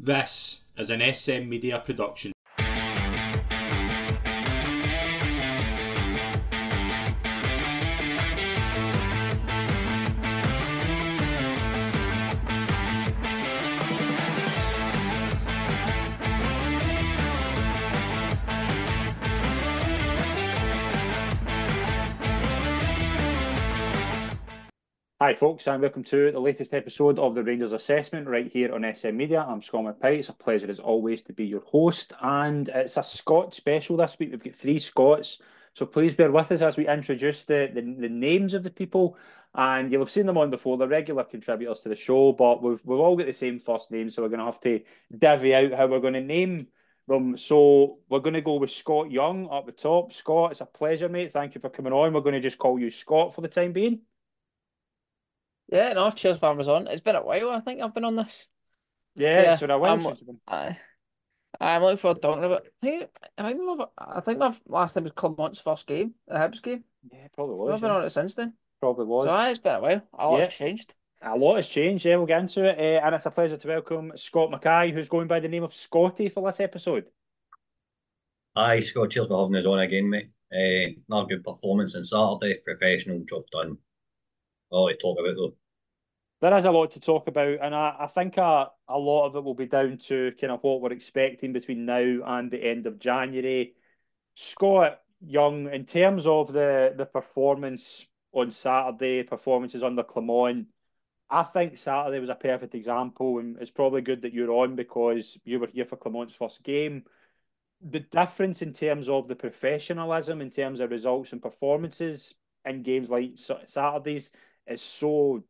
This is an SM Media production. Hi, folks, and welcome to the latest episode of the Rangers Assessment right here on SM Media. I'm Scott McPike. It's a pleasure, as always, to be your host, and it's a Scott special this week. We've got three Scots, so please bear with us as we introduce the, the, the names of the people. And you'll have seen them on before, the regular contributors to the show, but we've, we've all got the same first name, so we're going to have to divvy out how we're going to name them. So we're going to go with Scott Young up the top. Scott, it's a pleasure, mate. Thank you for coming on. We're going to just call you Scott for the time being. Yeah, no, cheers for on. It's been a while, I think I've been on this. Yeah, So, yeah, it's been a while I'm- since been- I, I'm looking forward to talking about I think I think we've- I think my last time was Clement's first game, the Hibs game. Yeah, probably was. I've been yeah. on it since then. Probably was. So aye, it's been a while. A lot's Yeah. changed. A lot has changed, yeah, we'll get into it. Uh, and it's a pleasure to welcome Scott McKay, who's going by the name of Scotty for this episode. Aye, Scott, cheers for having us on again, mate. Uh, not a good performance on Saturday, professional, job done. Oh, All to talk about though. There is a lot to talk about, and I, I think a, a lot of it will be down to kind of what we're expecting between now and the end of January. Scott Young, in terms of the, the performance on Saturday, performances under Clement, I think Saturday was a perfect example, and it's probably good that you're on because you were here for Clement's first game. The difference in terms of the professionalism, in terms of results and performances in games like Saturdays, is so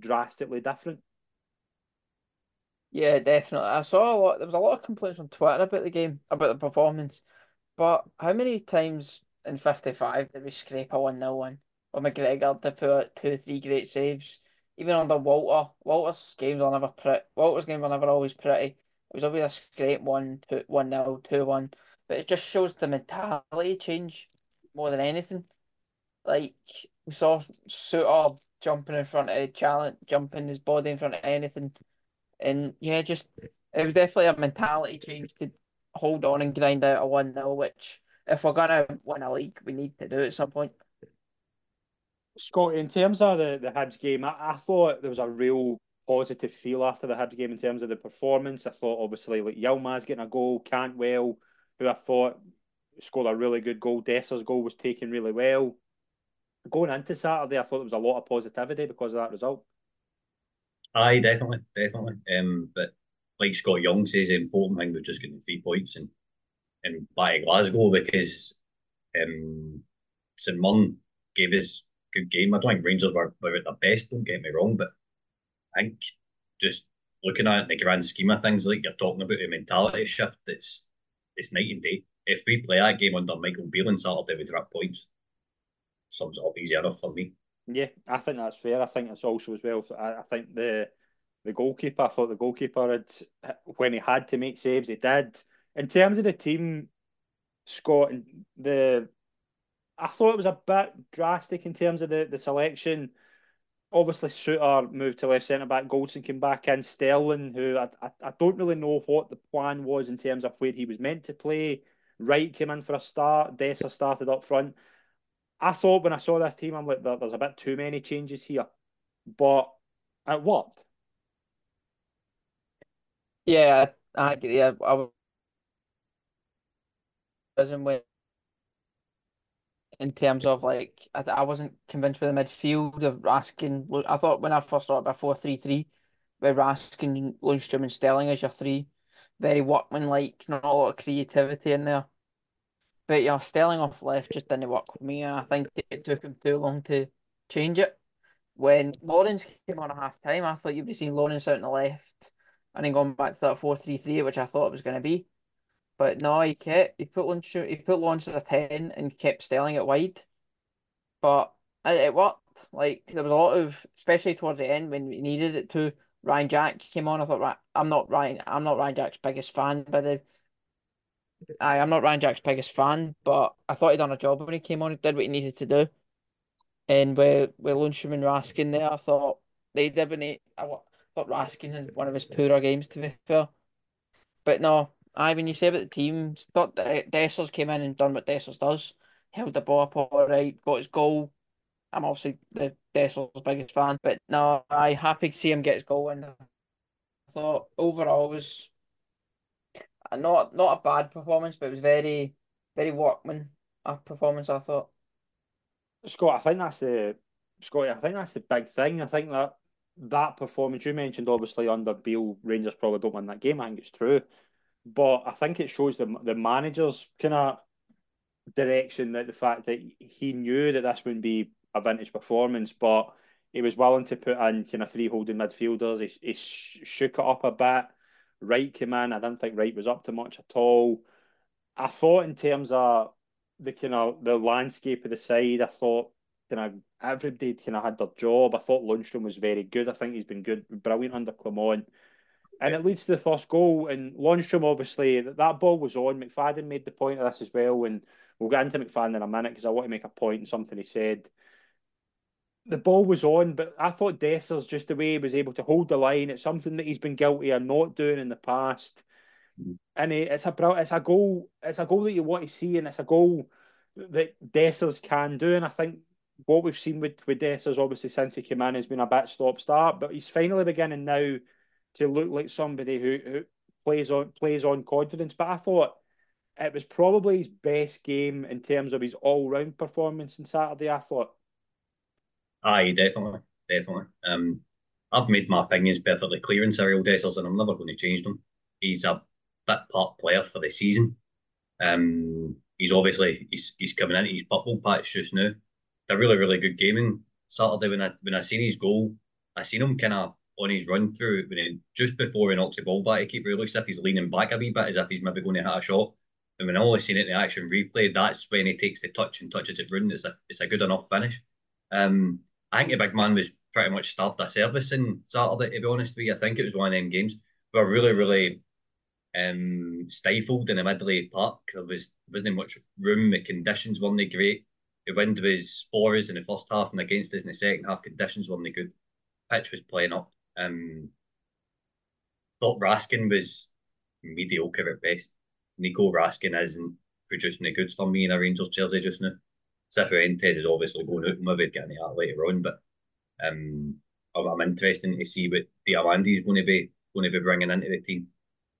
drastically different. Yeah, definitely. I saw a lot there was a lot of complaints on Twitter about the game, about the performance. But how many times in 55 did we scrape a 1 0 win? Or McGregor to put two, three great saves. Even under Walter. Walter's games were never pretty. Walter's games were never always pretty. It was always a scrape 1 2 1 0, 2 1. But it just shows the mentality change more than anything. Like we saw Souttar jumping in front of challenge, jumping his body in front of anything. And yeah, just it was definitely a mentality change to hold on and grind out a 1 0, which if we're gonna win a league, we need to do at some point. Scott, in terms of the, the Hibs game, I, I thought there was a real positive feel after the Hibs game in terms of the performance. I thought obviously like Yilmaz getting a goal, Cantwell, who I thought scored a really good goal. Dessers' goal was taken really well. Going into Saturday, I thought there was a lot of positivity because of that result. Aye, definitely, definitely. Um, but like Scott Young says, the important thing was just getting three points and and by Glasgow because um St Mirren gave us good game. I don't think Rangers were, were at their best, don't get me wrong, but I think just looking at it in the grand scheme of things, like you're talking about the mentality shift, it's it's night and day. If we play that game under Michael Beale on Saturday, we drop points. Sums it up easy enough for me. Yeah, I think that's fair. I think it's also as well. I, think the the goalkeeper. I thought the goalkeeper had when he had to make saves, he did. In terms of the team, Scott, and the I thought it was a bit drastic in terms of the, the selection. Obviously, Souttar moved to left centre back. Goldson came back in. Sterling, who I, I, I don't really know what the plan was in terms of where he was meant to play. Wright came in for a start. Dessers started up front. I thought when I saw this team, I'm like, there's a bit too many changes here, but it worked. Yeah, I agree. I, wasn't with in terms of like I, I wasn't convinced with the midfield of Raskin. I thought when I first saw it before three three, with Raskin, Lundstram, and Sterling as your three, very workman-like, not a lot of creativity in there. But yeah, Sterling off left just didn't work for me, and I think it took him too long to change it. When Lawrence came on at half time, I thought you'd be seeing Lawrence out on the left and then going back to that 4 3 3, which I thought it was going to be. But no, he kept he put Lawrence he put Lawrence as a ten and kept Sterling at wide. But it, it worked. Like there was a lot of, especially towards the end when we needed it to. Ryan Jack came on. I thought, right, I'm not Ryan. I'm not Ryan Jack's biggest fan, by the. I I'm not Ryan Jack's biggest fan, but I thought he'd done a job when he came on. He did what he needed to do. And with with Lundstram and Raskin there, I thought they did when he. I thought Raskin had one of his poorer games. To be fair, But no, I when you say about the team, thought that Dessers came in and done what Dessers does, held the ball up all right, got his goal. I'm obviously the Dessers' biggest fan, but no, I happy to see him get his goal and I thought overall was not not a bad performance, but it was very very workman a performance. I thought. Scott, I think that's the Scott. I think that's the big thing. I think that that performance you mentioned, obviously under Beale, Rangers probably don't win that game. I think it's true, but I think it shows the the manager's kind of direction that the fact that he knew that this wouldn't be a vintage performance, but he was willing to put in kind of three holding midfielders. He, he shook it up a bit. Wright came in. I didn't think Wright was up to much at all. I thought in terms of the kind of the landscape of the side, I thought kind of everybody kind of had their job. I thought Lundstram was very good. I think he's been good, brilliant under Clement. And it leads to the first goal. And Lundstram, obviously, that ball was on. McFadden made the point of this as well. And we'll get into McFadden in a minute because I want to make a point and something he said. The ball was on, but I thought Dessers, just the way he was able to hold the line, it's something that he's been guilty of not doing in the past. Mm-hmm. And it's a it's a goal, it's a goal that you want to see, and it's a goal that Dessers can do. And I think what we've seen with with Dessers, obviously since he came in, has been a bit stop start, but he's finally beginning now to look like somebody who, who plays on plays on confidence. But I thought it was probably his best game in terms of his all round performance on Saturday. I thought. Aye, definitely, definitely. Um, I've made my opinions perfectly clear in Cyriel Dessers, and I'm never going to change them. He's a bit part player for the season. Um, he's obviously he's he's coming into his purple patch just now. A really really good game in Saturday when I when I seen his goal, I seen him kind of on his run through when he, just before he knocks the ball back, he keep really looks if he's leaning back a wee bit as if he's maybe going to hit a shot. And when I only seen it in the action replay, that's when he takes the touch and touches it round. It's a it's a good enough finish. Um, I think the big man was pretty much starved a service in Saturday. To be honest with you, I think it was one of them games. We were really really um, stifled in the Midley Park. There was wasn't much room. The conditions weren't great. The wind was for us in the first half and against us in the second half. Conditions weren't good. Pitch was playing up. Um, thought Raskin was mediocre at best. Nico Raskin isn't producing the goods for me in a Rangers jersey just now. Cifuentes is obviously going out, maybe getting that later on, but um, I'm interested to see what Diomande is going to be going to be bringing into the team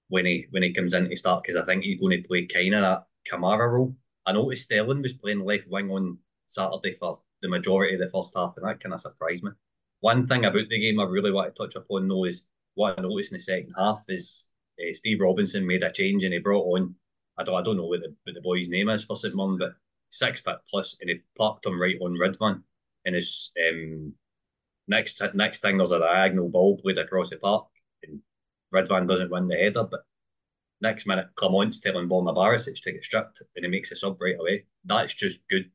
when he when he comes in to start because I think he's going to play kind of that Kamara role. I noticed Sterling was playing left wing on Saturday for the majority of the first half, and that kind of surprised me. One thing about the game I really want to touch upon though is what I noticed in the second half is uh, Steve Robinson made a change and he brought on I don't I don't know what the, what the boy's name is for St Mirren, but six foot plus, and he parked him right on Ridvan. And his um, next next thing there's a diagonal ball played across the park, and Ridvan doesn't win the header, but next minute Clement's telling Borna Barisic to get stripped and he makes a sub right away. That's just good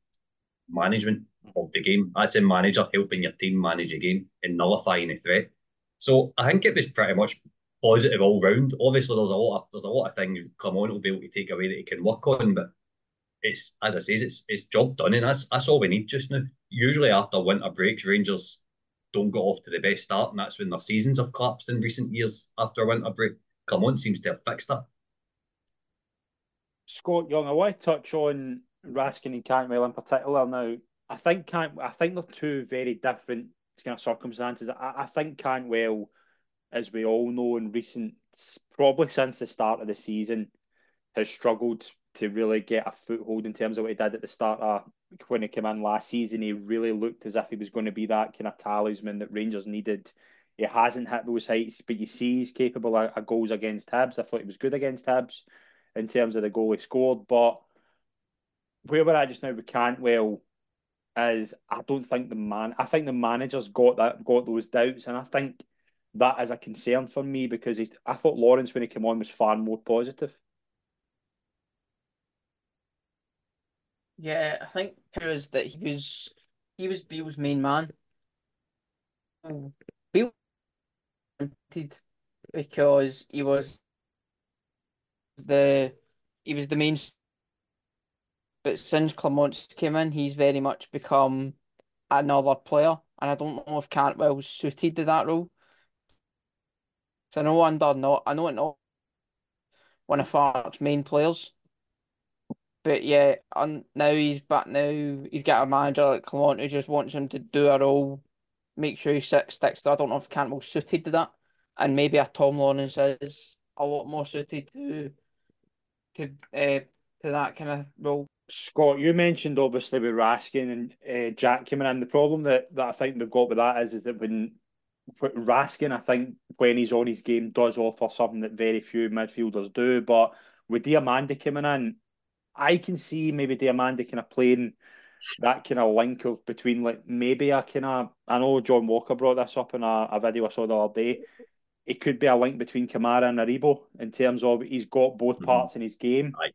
management of the game. That's a manager helping your team manage a game and nullifying a threat. So I think it was pretty much positive all round. Obviously there's a lot of there's a lot of things Clement will be able to take away that he can work on, but it's as I say, it's it's job done and that's that's all we need just now. Usually after winter breaks, Rangers don't get off to the best start, and that's when their seasons have collapsed in recent years after a winter break. Clement seems to have fixed that. Scott Young, I want to touch on Raskin and Cantwell in particular. Now, I think Cant, I think they're two very different kind of circumstances. I, I think Cantwell, as we all know, in recent, probably since the start of the season, has struggled to really get a foothold in terms of what he did at the start of when he came in last season. He really looked as if he was going to be that kind of talisman that Rangers needed. He hasn't hit those heights, but you see he's capable of, goals against Hibs. I thought he was good against Hibs in terms of the goal he scored, but where we're at just now we Cantwell is I don't think the man I think the manager's got that got those doubts and I think that is a concern for me because he, I thought Lawrence when he came on was far more positive. Yeah, I think it was that he was he was Beale's main man. Beale because he was the he was the main but since Clement came in, he's very much become another player, and I don't know if Cantwell's suited to that role. So I know under not I know it not one of Farke's main players. But yeah, and now he's back. Now he's got a manager like Clement who just wants him to do a role, make sure he sticks to. I don't know if Cantwell's suited to that, and maybe a Tom Lawrence is a lot more suited to to uh, to that kind of role. Scott, you mentioned obviously with Raskin and uh, Jack coming in. The problem that, that I think they've got with that is is that when Raskin, I think when he's on his game, does offer something that very few midfielders do. But with Diomande coming in, I can see maybe Diomande kind of playing that kind of link of between like maybe a kind of I know John Walker brought this up in a, a video I saw the other day. It could be a link between Kamara and Aribo in terms of he's got both mm-hmm. parts in his game. Aye.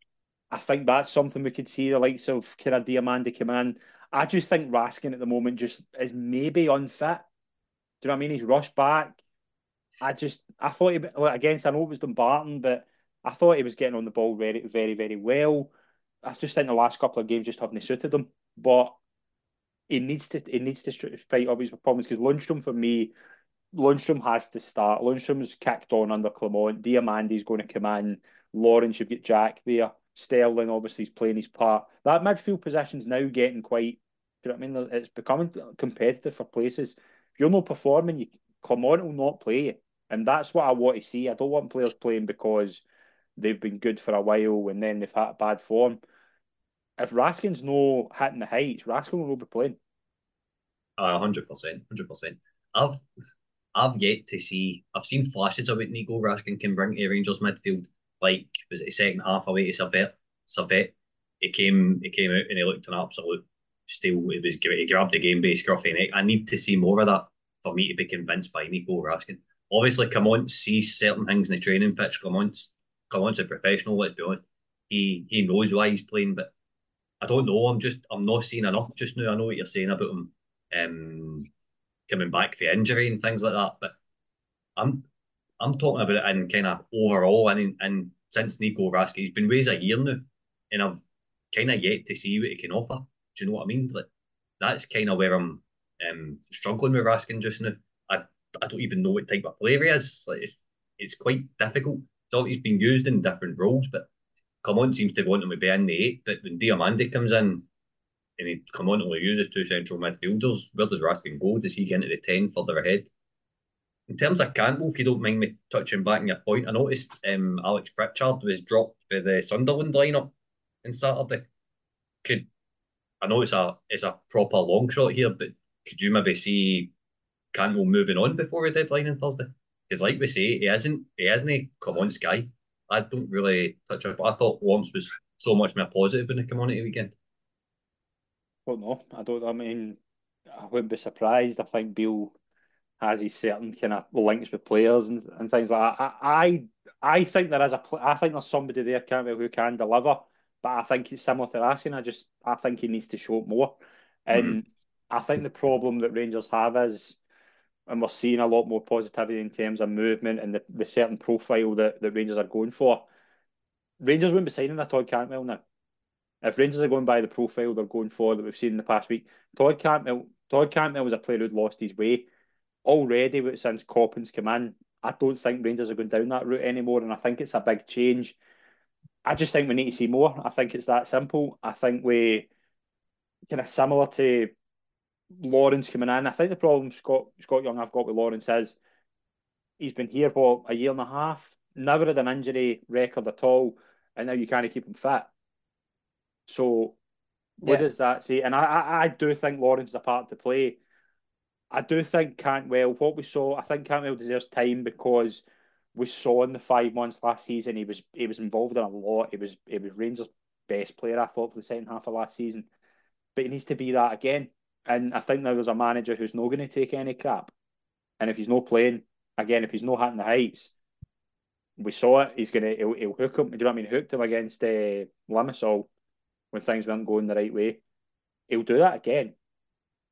I think that's something we could see the likes of kind of come in. I just think Raskin at the moment just is maybe unfit. Do you know what I mean? He's rushed back. I just I thought he like, against I know it was Dumbarton, but I thought he was getting on the ball very very very well. I just think the last couple of games just haven't suited him. But he needs to he needs to fight up his problems because Lundstram for me, Lundstram has to start. Lundstram's kicked on under Clement. Diomande's going to come in. Lawrence, you've got Jack there. Sterling obviously is playing his part. That midfield position's now getting quite. Do you know what I mean? It's becoming competitive for places. If you're not performing, you Clement will not play and that's what I want to see. I don't want players playing because they've been good for a while and then they've had bad form. If Raskin's no hitting the heights, Raskin will be playing. hundred percent, hundred percent. I've I've yet to see. I've seen flashes of what Nico Raskin can bring to Rangers midfield. Like was it second half away to Servette? Servette. He came. He came out and he looked an absolute steal. It was great. He grabbed the game base scruffy neck. I need to see more of that for me to be convinced by Nico Raskin. Obviously, come on, see certain things in the training pitch. Clement's Clement's a professional. Let's be honest. He he knows why he's playing, but I don't know. I'm just I'm not seeing enough just now. I know what you're saying about him um, coming back for injury and things like that, but I'm I'm talking about it in kind of overall and and since Nico Raskin, he's been raised a year now, and I've kind of yet to see what he can offer. Do you know what I mean? Like that's kind of where I'm um, struggling with Raskin just now. I I don't even know what type of player he is. Like it's it's quite difficult. So he's been used in different roles, but Clement seems to want him to be in the eight. But when Diomande comes in and he Clement only uses two central midfielders, where does Raskin go? Does he get into the 10 further ahead? In terms of Cantwell, if you don't mind me touching back on your point, I noticed um, Alex Pritchard was dropped for the Sunderland lineup on Saturday. Could I know it's a it's a proper long shot here, but could you maybe see Cantwell moving on before the deadline on Thursday? Because like we say, he isn't he isn't a Clement's guy. I don't really touch up. I thought Lawrence was so much more positive in the community weekend. Well, no, I don't. I mean, I wouldn't be surprised. I think Beale has his certain kind of links with players and, and things like that. I, I I think there is a I think there's somebody there can who can deliver, but I think it's similar to Raskin. I just I think he needs to show more, and mm-hmm. I think the problem that Rangers have is, and we're seeing a lot more positivity in terms of movement and the, the certain profile that the Rangers are going for. Rangers wouldn't be signing a Todd Cantwell now. If Rangers are going by the profile they're going for that we've seen in the past week, Todd Cantwell Todd Cantwell was a player who'd lost his way already since Koppen's come in, I don't think Rangers are going down that route anymore, and I think it's a big change. I just think we need to see more. I think it's that simple. I think we kind of similar to Lawrence coming in. I think the problem Scott Scott Young I've got with Lawrence is he's been here for a year and a half, never had an injury record at all, and now you kind of keep him fit. So what yeah. does that say? And I, I, I do think Lawrence is a part to play. I do think Cantwell, what we saw, I think Cantwell deserves time because we saw in the five months last season he was he was involved in a lot. He was he was Rangers' best player, I thought, for the second half of last season. But he needs to be that again. And I think there was a manager who's not going to take any crap. And if he's not playing, again, if he's not hitting the heights, we saw it. He's gonna he'll, he'll hook him. Do you know what I mean? Hooked him against uh, Limassol when things weren't going the right way. He'll do that again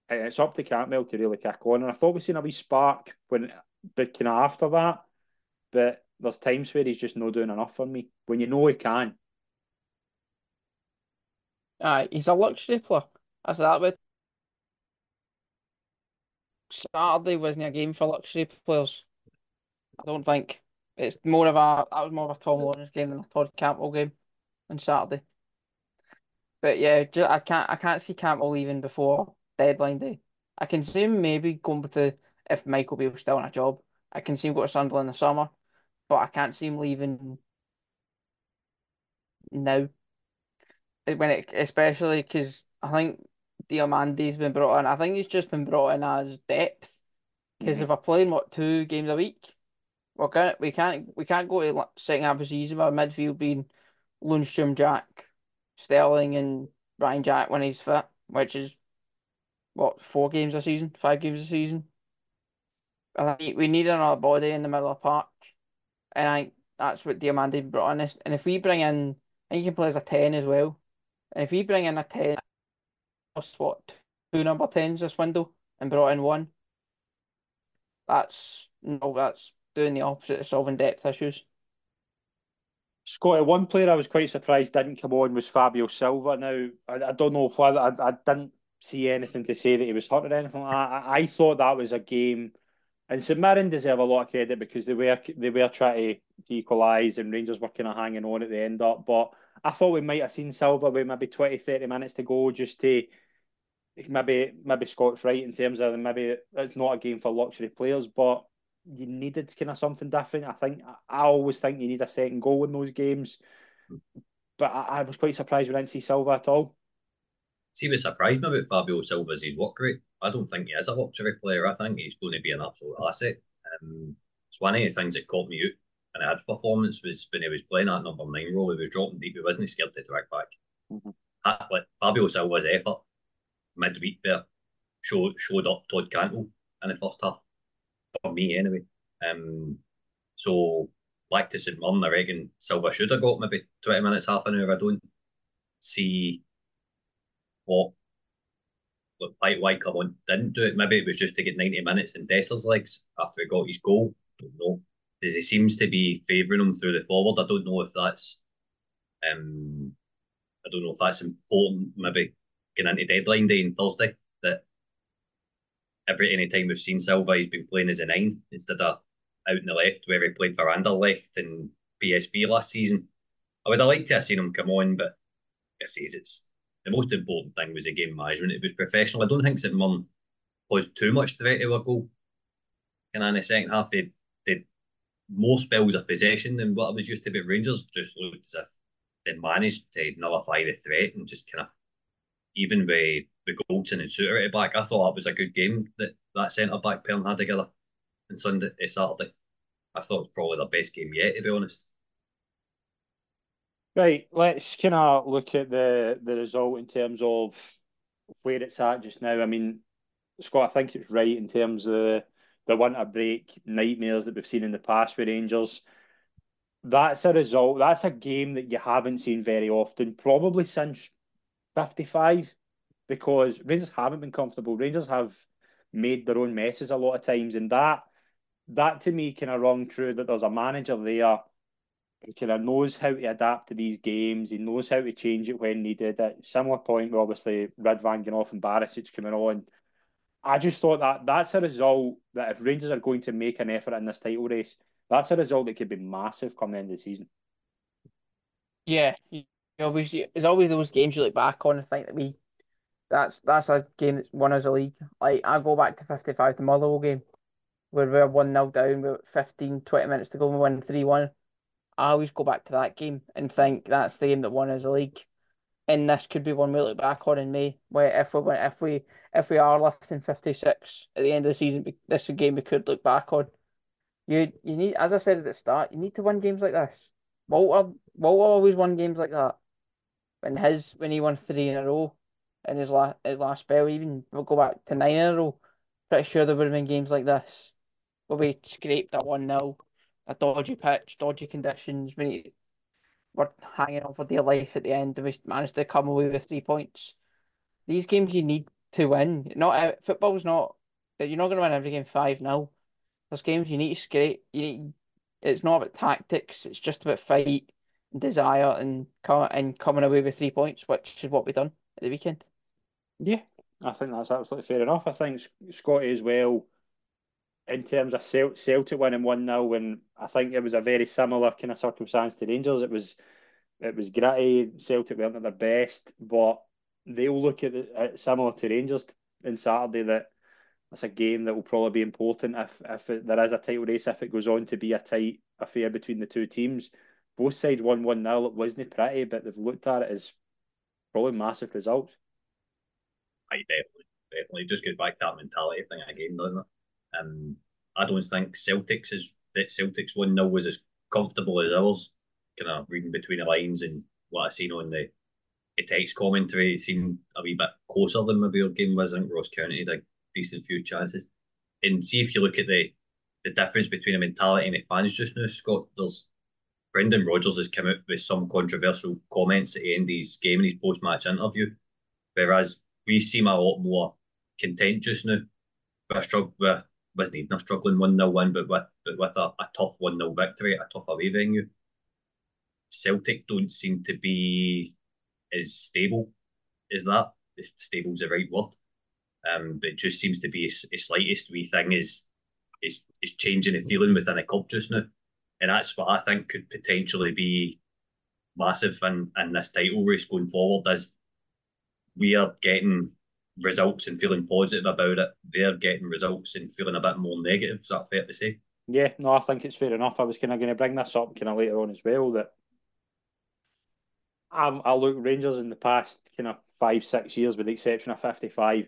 And it's up to Cantwell to really kick on. And I thought we seen a wee spark when, but kind of after that. But there's times where he's just not doing enough for me. When you know he can. Aye, he's a luxury player. That's that way. Saturday wasn't a game for luxury players. I don't think. It's more of a that was more of a Tom Lawrence game than a Todd Cantwell game on Saturday. But yeah, I can't I can't see Cantwell leaving before deadline day. I can see him maybe going to if Michael Beale's still in a job. I can see him go to Sunderland in the summer, but I can't see him leaving now. When it especially because I think Diomande's been brought in. I think he's just been brought in as depth because mm-hmm. if we're playing what two games a week, we're gonna, we can't we can't go to second half of season with midfield being Lundstram, Jack, Sterling, and Ryan Jack when he's fit, which is what four games a season, five games a season. I think we need another body in the middle of the park, and I think that's what Diomande brought in. And if we bring in, and he can play as a ten as well, and if we bring in a ten, what two number tens this window and brought in one, that's no, that's doing the opposite of solving depth issues. Scotty, one player I was quite surprised didn't come on was Fabio Silva. Now, I, I don't know whether I, I didn't see anything to say that he was hurt or anything. I, I thought that was a game, and St Mirren deserve a lot of credit because they were they were trying to equalise and Rangers were kind of hanging on at the end up. But I thought we might have seen Silva with maybe 20, 30 minutes to go just to maybe maybe Scott's right in terms of maybe it's not a game for luxury players, but you needed kind of something different. I think I always think you need a second goal in those games, but I, I was quite surprised we didn't see Silva at all. See, what surprised me about Fabio Silva's his work rate. I don't think he is a luxury player. I think he's going to be an absolute asset. Um, it's one of the things that caught me out in Ad's performance was when he was playing that number nine role. He was dropping deep. He wasn't scared to track back. Mm-hmm. That, like Fabio Silva's effort midweek there showed showed up Todd Cantwell in the first half for me anyway. Um, so back to St Mirren, I reckon Silva should have got maybe twenty minutes, half an hour. I don't see what look why why come on didn't do it. Maybe it was just to get ninety minutes in Dessers' legs after he got his goal. Don't know. Because he seems to be favouring him through the forward. I don't know if that's um I don't know if that's important. Maybe getting into deadline day on Thursday that every any time we've seen Silva, he's been playing as a nine instead of out in the left where he played for Anderlecht and PSV last season. I would have liked to have seen him come on, but I says it's the most important thing was the game management. It was professional. I don't think St Mirren posed too much threat to a goal. And in the second half, they did more spells of possession than what I was used to. But Rangers just looked as if they managed to nullify the threat and just kind of even with the Goldson and Souttar at back, I thought that was a good game that that centre back pair had together on Sunday, uh, Saturday. I thought it was probably the best game yet, to be honest. Right, let's kind of look at the the result in terms of where it's at just now. I mean, Scott, I think it's right in terms of the, the winter break nightmares that we've seen in the past with Rangers. That's a result. That's a game that you haven't seen very often, probably since 55 because Rangers haven't been comfortable. Rangers have made their own messes a lot of times, and that that to me kind of rung true that there's a manager there who kind of knows how to adapt to these games. He knows how to change it when needed. At similar point, with obviously Ridvan going off and Barisic coming on. I just thought that that's a result that if Rangers are going to make an effort in this title race, that's a result that could be massive come the end of the season. Yeah, always there's always those games you look back on and think that we that's that's a game that's won us a league. Like I go back to fifty five the Motherwell game where we are one 0 down with 15, 20 minutes to go and we win three one. I always go back to that game and think that's the game that won us a league. And this could be one we look back on in May, where if we went, if we if we are lifting fifty six at the end of the season, this is a game we could look back on. You you need, as I said at the start, you need to win games like this. Walter Walter always won games like that when his when he won three in a row in his last his last spell, even we'll go back to nine in a row. Pretty sure there would have been games like this where we scraped that one 0 a dodgy pitch, dodgy conditions. We were hanging on for dear life at the end, and we managed to come away with three points. These games you need to win. Not football's not. You're not going to win every game five 0 Those games you need to scrape. You need. It's not about tactics. It's just about fight desire and come and coming away with three points, which is what we done at the weekend. Yeah, I think that's absolutely fair enough. I think Scotty as well. in terms of Celtic winning one 0 when I think it was a very similar kind of circumstance to Rangers. It was it was gritty. Celtic weren't at their best, but they'll look at it similar to Rangers in Saturday. That it's a game that will probably be important if if it, there is a title race. If it goes on to be a tight affair between the two teams, both sides won one 0 It wasn't pretty, but they've looked at it as probably massive results. I definitely, definitely just goes back to that mentality thing again, doesn't it? Um, I don't think Celtics is that Celtics one 0 was as comfortable as ours. Kind of reading between the lines and what I seen on the, the text commentary, seemed a wee bit closer than maybe our game was. I think Ross County had a decent few chances. And see if you look at the the difference between the mentality and the fans just now, Scott. There's Brendan Rodgers has come out with some controversial comments at the end of his game in his post match interview, whereas we seem a lot more content just now. We're struggling, we wasn't even a struggling 1 0 win, but with but with a, a tough 1 0 victory a tough away venue. Celtic don't seem to be as stable as that, if stable's the right word. Um, but it just seems to be a slightest wee thing is is is changing the feeling within a club just now. And that's what I think could potentially be massive in, in this title race going forward as we are getting results and feeling positive about it. They're getting results and feeling a bit more negative. Is that fair to say? Yeah, no, I think it's fair enough. I was kind of going to bring this up kind of later on as well that I, I look Rangers in the past kind of five, six years, with the exception of 55,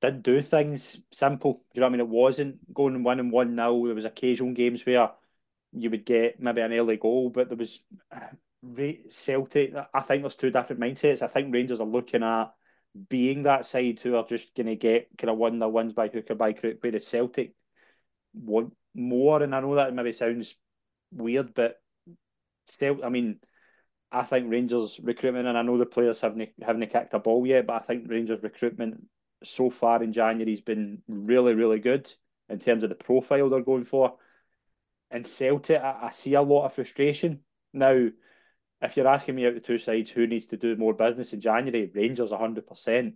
did do things simple. Do you know what I mean? It wasn't going and winning 1 0. There was occasional games where you would get maybe an early goal, but there was uh, Celtic. I think there's two different mindsets. I think Rangers are looking at being that side who are just going to get kind of win their wins by hook or by crook, whereas Celtic want more. And I know that maybe sounds weird, but still, I mean, I think Rangers recruitment, and I know the players haven't haven't kicked a ball yet, but I think Rangers recruitment so far in January has been really, really good in terms of the profile they're going for. And Celtic, I, I see a lot of frustration now if you're asking me out the two sides who needs to do more business in January, Rangers 100%.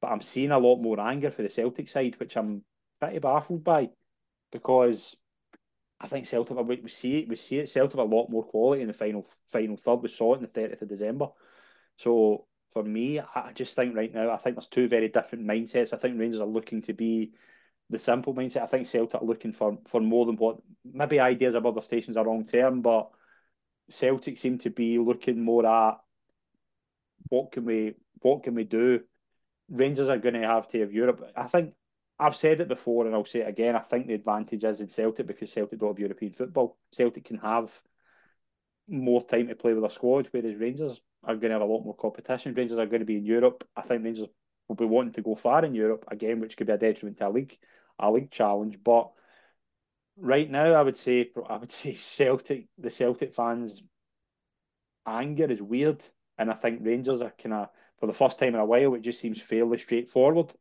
But I'm seeing a lot more anger for the Celtic side, which I'm pretty baffled by because I think Celtic, we see it, we see it, Celtic a lot more quality in the final final third. We saw it on the 30th of December. So for me, I just think right now, I think there's two very different mindsets. I think Rangers are looking to be the simple mindset. I think Celtic are looking for, for more than what maybe ideas of other stations are long term, but Celtic seem to be looking more at what can we what can we do. Rangers are going to have to have Europe. I think I've said it before and I'll say it again. I think the advantage is in Celtic because Celtic don't have European football. Celtic can have more time to play with a squad, whereas Rangers are going to have a lot more competition. Rangers are going to be in Europe. I think Rangers will be wanting to go far in Europe again, which could be a detriment to a league, a league challenge. But right now, I would say I would say Celtic, the Celtic fans' anger is weird, and I think Rangers are kind of for the first time in a while. It just seems fairly straightforward.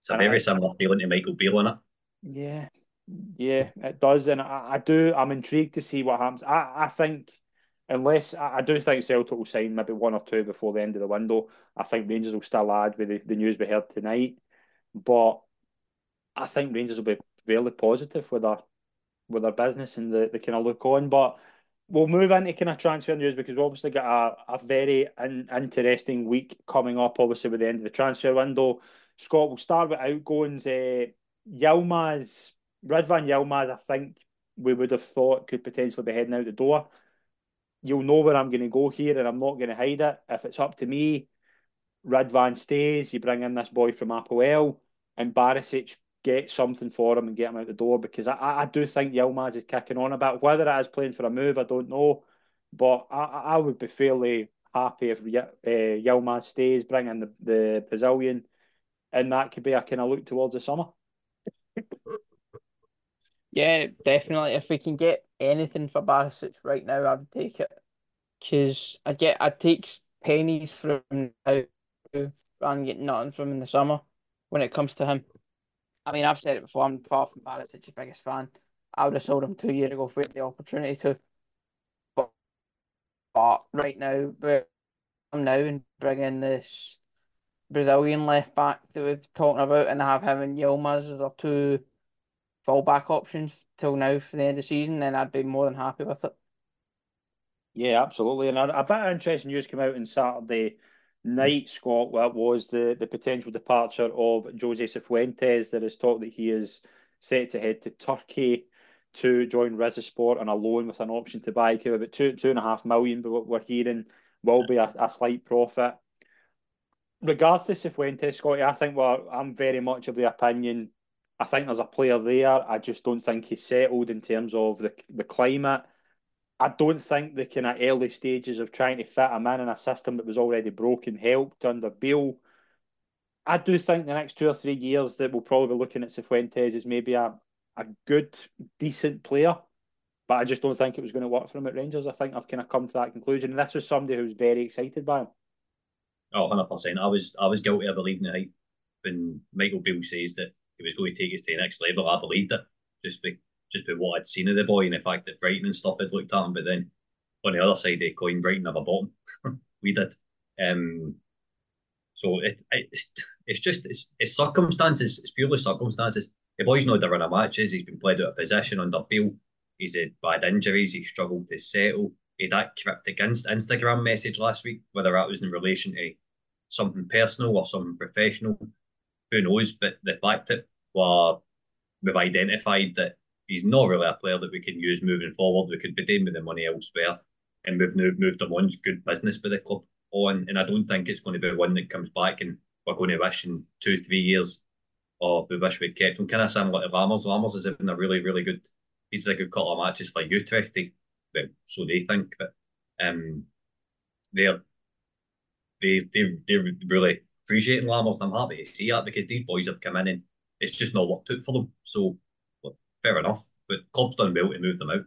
It's a very similar feeling to Michael Beale on it. Yeah, yeah, it does, and I, I do. I'm intrigued to see what happens. I, I think unless I, I do think Celtic will sign maybe one or two before the end of the window. I think Rangers will still add with the, the news we heard tonight, but I think Rangers will be fairly positive with their with their business and the, the kind of look on. But we'll move into kind of transfer news because we've obviously got a, a very in, interesting week coming up, obviously, with the end of the transfer window. Scott, we'll start with outgoings. Uh, Yilmaz, Ridvan Yilmaz, I think we would have thought could potentially be heading out the door. You'll know where I'm going to go here, and I'm not going to hide it. If it's up to me, Ridvan stays. You bring in this boy from APOEL, and Barisic get something for him and get him out the door because I, I do think Yilmaz is kicking on about. Whether it is playing for a move, I don't know. But I, I would be fairly happy if uh, Yilmaz stays, bringing the, the Brazilian, and that could be a kind of look towards the summer. Yeah, definitely. If we can get anything for Barisic right now, I would take it. Because I get I take pennies from now and get nothing from in the summer when it comes to him. I mean, I've said it before. I'm far from Barisic's biggest fan. I would have sold him two years ago if we had the opportunity to. But, but right now, but I'm now and bring in this Brazilian left back that we're talking about, and I have him and Yilmaz as our two fallback options till now for the end of the season, then I'd be more than happy with it. Yeah, absolutely. And a bit of interesting news came out on Saturday night, Scott, what was the, the potential departure of Jose Cifuentes. There is talk that he is set to head to Turkey to join Rizespor on a loan with an option to buy about two two and a half million, but what we're hearing will be a, a slight profit. Regards to Cifuentes, Scotty, I think well, I'm very much of the opinion. I think there's a player there. I just don't think he's settled in terms of the the climate. I don't think the kind of early stages of trying to fit a man in a system that was already broken helped under Beale. I do think the next two or three years that we'll probably be looking at Cifuentes as maybe a, a good, decent player. But I just don't think it was going to work for him at Rangers. I think I've kind of come to that conclusion. And this was somebody who was very excited by him. Oh, 100%. I was I was guilty of believing it. When Michael Beale says that he was going to take us to the next level, I believed it. Just be, just by what I'd seen of the boy and the fact that Brighton and stuff had looked at him. But then on the other side of the coin, Brighton never bought him. we did. Um, so it, it's it's just it's, it's circumstances. It's purely circumstances. The boy's not run of matches. He's been played out of position under Beale. He's had bad injuries. He struggled to settle. He had that cryptic Instagram message last week, whether that was in relation to something personal or something professional, who knows? But the fact that well, we've identified that he's not really a player that we can use moving forward. We could be doing with the money elsewhere, and we've now moved him on. good business by the club on, and I don't think it's going to be one that comes back and we're going to wish in two, three years, or we wish we'd kept him. Kind of similar to Lammers. Lammers is having a really, really good. He's a good couple of matches for Utrecht. They, well, so they think, but um, they're they they they're really appreciating Lammers. And I'm happy to see that because these boys have come in and it's just not worked out for them. So fair enough. But club's done well to move them out.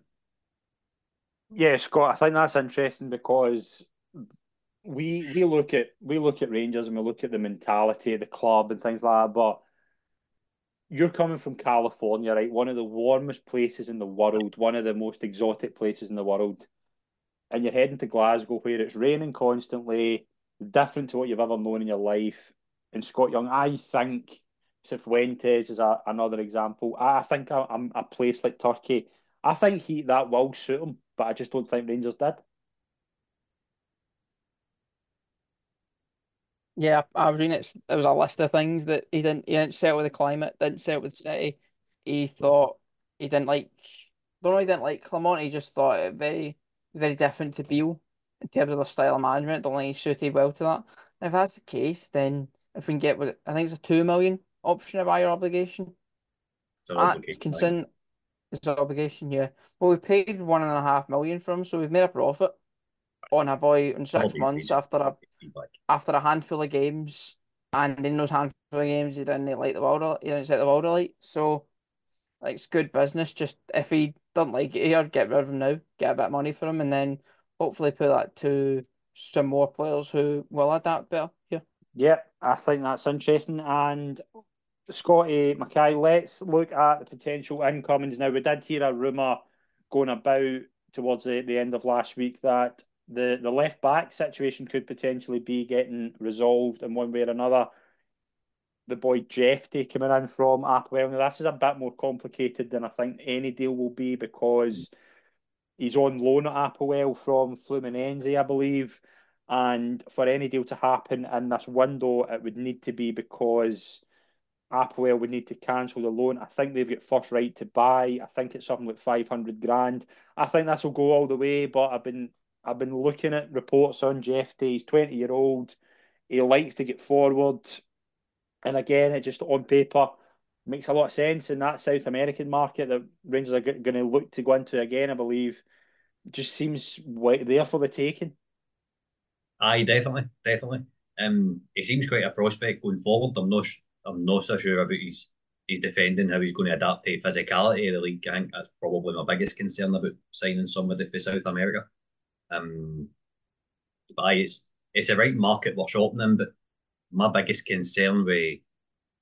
Yeah, Scott, I think that's interesting because we we look at we look at Rangers and we look at the mentality of the club and things like that, but you're coming from California, right? One of the warmest places in the world, one of the most exotic places in the world. And you're heading to Glasgow where it's raining constantly, different to what you've ever known in your life. And Scott Young, I think Cifuentes is a, another example. I think a, a place like Turkey, I think he that will suit him, but I just don't think Rangers did. Yeah, I was reading it. There was a list of things that he didn't. He didn't settle with the climate. Didn't settle with City. He thought he didn't like. Know. He didn't like Clement. He just thought it very, very different to Beale in terms of the style of management. Don't think he suited well to that. And if that's the case, then if we can get I think it's a two million option of buyer obligation. It's an ah, obligation. Consent. It's an obligation. Yeah. Well, we paid one and a half million from, so we've made a profit on a boy in six months after a after a handful of games, and in those handful of games he didn't like the world. He didn't set the world alight. So, like, it's good business. Just if he doesn't like it here, get rid of him now. Get a bit of money for him, and then hopefully put that to some more players who will adapt better here. Yeah, I think that's interesting. And Scotty McKay, let's look at the potential incomings now. We did hear a rumour going about towards the, the end of last week that the the left back situation could potentially be getting resolved in one way or another. The boy Jefte coming in from APOEL. Now this is a bit more complicated than I think any deal will be because he's on loan at Apoel from Fluminense, I believe. And for any deal to happen in this window, it would need to be because Apoel would need to cancel the loan. I think they've got first right to buy. I think it's something like 500 grand. I think this will go all the way, but I've been I've been looking at reports on Jefte. He's 20 year old. He likes to get forward. And again, it just on paper makes a lot of sense in that South American market that Rangers are going to look to go into again, I believe. Just seems there for the taking. Aye, definitely, definitely. Um, he seems quite a prospect going forward. I'm not, I'm not so sure about his his defending, how he's going to adapt to the physicality of the league. I think that's probably my biggest concern about signing somebody for South America. Um, but it's it's a right market we're shopping in. But my biggest concern with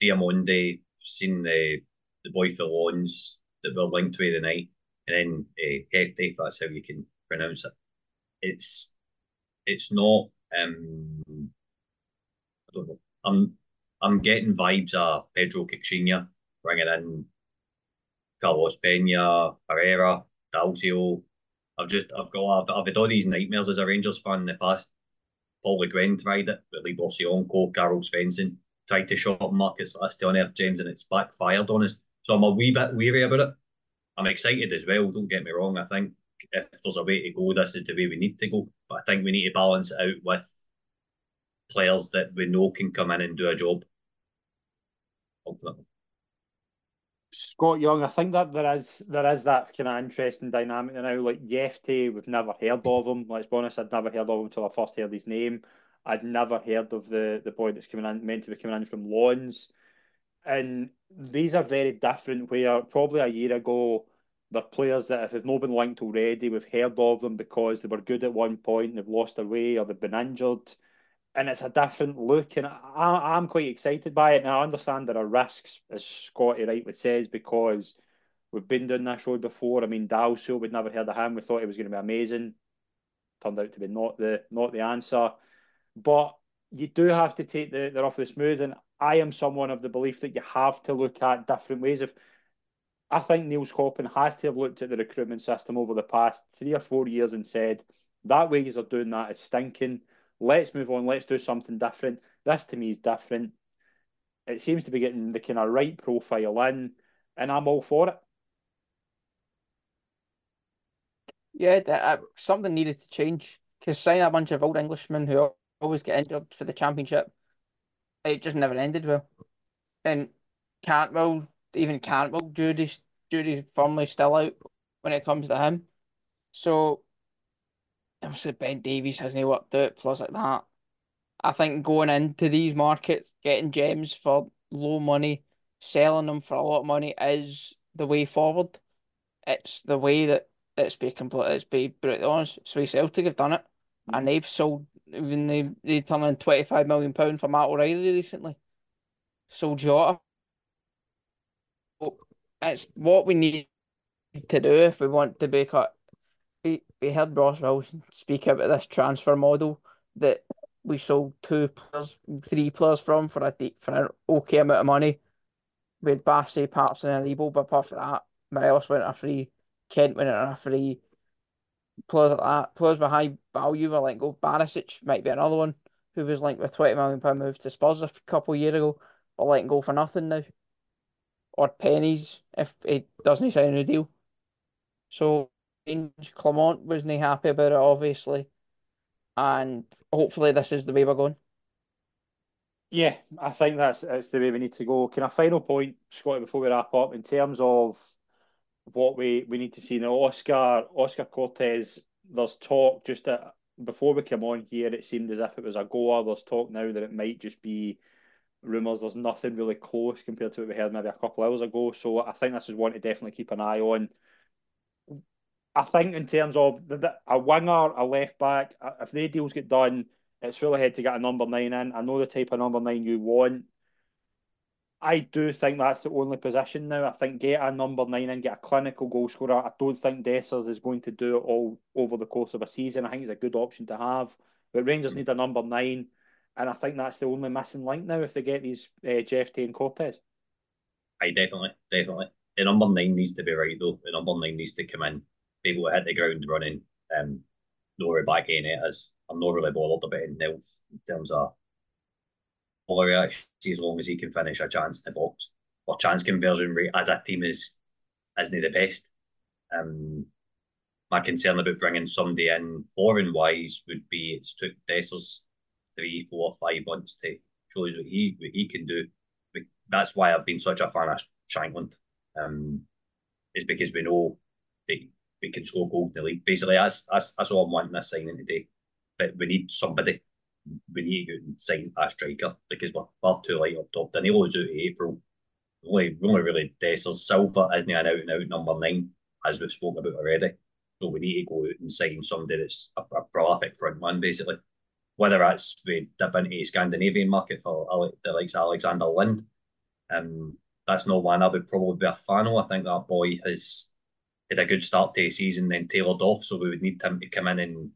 Diomande, seeing the the boy for loans that we're linked with tonight, and then uh, if that's how you can pronounce it. It's it's not. Um, I don't know. I'm I'm getting vibes of Pedro Caixinha bringing in Carlos Pena, Pereira, Dalcio. I've just I've got I've, I've had all these nightmares as a Rangers fan in the past. Paul Le Guen tried it, but Libor Sionko, Karl Svensson tried to shop markets last year on Earth James and it's backfired on us. So I'm a wee bit weary about it. I'm excited as well, don't get me wrong. I think if there's a way to go, this is the way we need to go. But I think we need to balance it out with players that we know can come in and do a job. Ultimately. Scott Young, I think that there is there is that kind of interesting dynamic now. Like Jefte, we've never heard of him. Let's be honest, I'd never heard of him until I first heard his name. I'd never heard of the the boy that's coming in, meant to be coming in from Lawns. And these are very different. Where probably a year ago, they're players that if they've not been linked already, we've heard of them because they were good at one point and they've lost their way or they've been injured and it's a different look, and I, I'm quite excited by it. And I understand there are risks, as Scotty rightly says, because we've been down this road before. I mean, Dalcio, we'd never heard of him. We thought he was going to be amazing. Turned out to be not the not the answer. But you do have to take the, the rough with the smooth, and I am someone of the belief that you have to look at different ways. If I think Nils Koppen has to have looked at the recruitment system over the past three or four years and said that ways of doing that is stinking Let's move on. Let's do something different. This to me is different. It seems to be getting the kind of right profile in, and I'm all for it. Yeah, uh, something needed to change because signing a bunch of old Englishmen who always get injured for the championship, it just never ended well. And Cantwell, even Cantwell, Judy's Judy's firmly still out when it comes to him. So obviously Ben Davies hasn't worked out, plus like that. I think going into these markets, getting gems for low money, selling them for a lot of money is the way forward. It's the way that it's be complete. It's be brutally honest. So Celtic have done it, mm-hmm. and they've sold even they they turned in twenty five million pound for Matt O'Riley recently. Sold Jota. It's what we need to do if we want to be cut we, we heard Ross Wilson speak about this transfer model that we sold two players, three players from for a deep, for an okay amount of money. We had Bassey, Patson, and Lebo, but apart from that, Morelos went a free, Kent went on a free. Players like that, players with high value were like go. Barisic might be another one who was linked with twenty million pound move to Spurs a couple of years ago, but letting go for nothing now, or pennies if it doesn't sign a deal. So Clement wasn't happy about it, obviously, and hopefully this is the way we're going. Yeah, I think that's that's the way we need to go. Can a final point, Scotty, before we wrap up, in terms of what we, we need to see now? Oscar Oscar Cortes. There's talk just that before we came on here, it seemed as if it was a goer. There's talk now that it might just be rumours. There's nothing really close compared to what we heard maybe a couple hours ago. So I think this is one to definitely keep an eye on. I think in terms of the, the, a winger, a left back, if the deals get done, it's full ahead to get a number nine in. I know the type of number nine you want. I do think that's the only position now. I think get a number nine and get a clinical goal scorer. I don't think Dessers is going to do it all over the course of a season. I think it's a good option to have. But Rangers need a number nine, and I think that's the only missing link now if they get these uh, Jeff and Cortes. I definitely, definitely. The number nine needs to be right though. The number nine needs to come in to hit the ground running. Um, no way back in it as I'm not really bothered about it in terms of ball actually as long as he can finish a chance in the box. Or chance conversion rate as a team is isn't the best. Um, my concern about bringing somebody in foreign wise would be it's took Dessers three, four, five months to show us what he what he can do. But That's why I've been such a fan of Shankland. Um, is because we know that we can score goals in the league. Basically, that's, that's, that's all I'm wanting this signing today. But we need somebody. We need to sign a striker because we're far too light up top. Danilo's out of April. Only, only really Dessers. Silva isn't an out and out number nine, as we've spoken about already. So we need to go out and sign somebody that's a, a prolific front man, basically. Whether that's we dip into the Scandinavian market for the likes Alexander Lind, um, that's not one I would probably be a fan of. I think that boy has had a good start to the season, then tailored off. So we would need him to come in and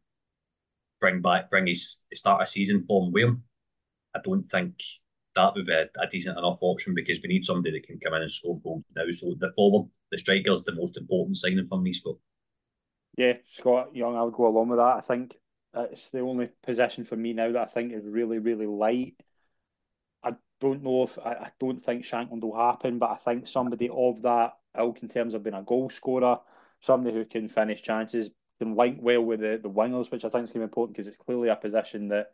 bring back, bring his start of season form with him. I don't think that would be a, a, decent enough option because we need somebody that can come in and score goals now. So the forward, the striker is the most important signing for me, Scott. Yeah, Scott Young, I'll go along with that. I think it's the only position for me now that I think is really, really light. I don't know if I, I don't think Shankland will happen, but I think somebody of that ilk in terms of being a goal scorer, somebody who can finish chances, can link well with the, the wingers, which I think is going to be important because it's clearly a position that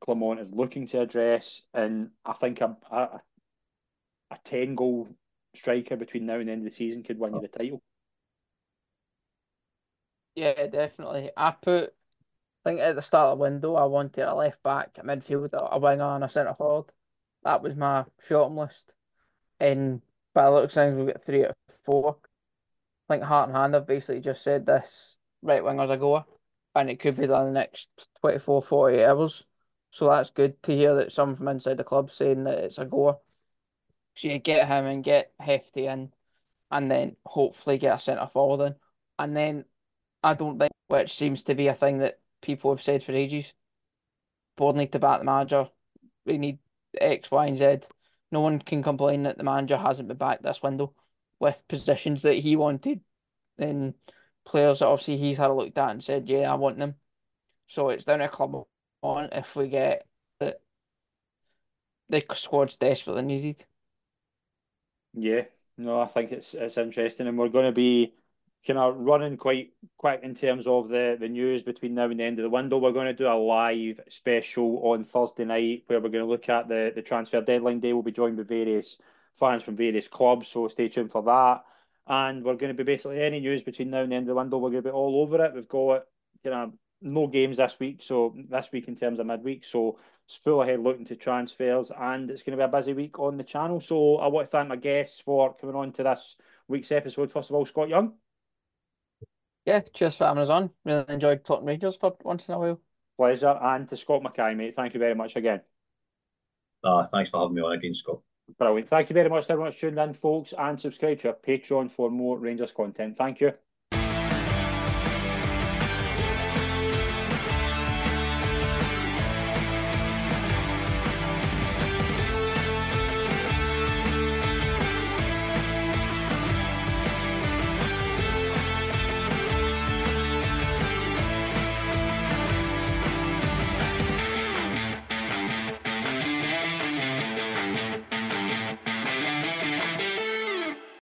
Clement is looking to address. And I think a, a, a 10 goal striker between now and the end of the season could win you the title. Yeah, definitely. I put, I think at the start of the window, I wanted a left back, a midfielder, a winger, and a centre forward. That was my short list. And by the looks of things, we've got three out of four. I think Heart and Hand have basically just said this right winger's a goer, and it could be the next 24, 48 hours. So that's good to hear that someone from inside the club saying that it's a goer. So you get him and get Jefte in, and then hopefully get a centre forward in. And then I don't think, which seems to be a thing that people have said for ages, board need to back the manager. We need X, Y, and Z. No one can complain that the manager hasn't been back this window with positions that he wanted and players that obviously he's had a look at and said, yeah, I want them. So it's down to club on if we get that the squad's desperately needed. Yeah, no, I think it's it's interesting, and we're going to be kind of running quite quick in terms of the the news between now and the end of the window. We're going to do a live special on Thursday night where we're going to look at the the transfer deadline day. We'll be joined by various fans from various clubs, so stay tuned for that. And we're going to be basically any news between now and the end of the window. We're going to be all over it. We've got you know no games this week, so this week in terms of midweek, so it's full ahead looking to transfers, and it's going to be a busy week on the channel. So I want to thank my guests for coming on to this week's episode. First of all, Scott Young. Yeah, cheers for having us on. Really enjoyed plotting Rangers for once in a while. Pleasure, and to Scott McKay, mate. Thank you very much again. Uh, thanks for having me on again, Scott. Brilliant. Thank you very much to everyone tuned in, folks, and subscribe to our Patreon for more Rangers content. Thank you.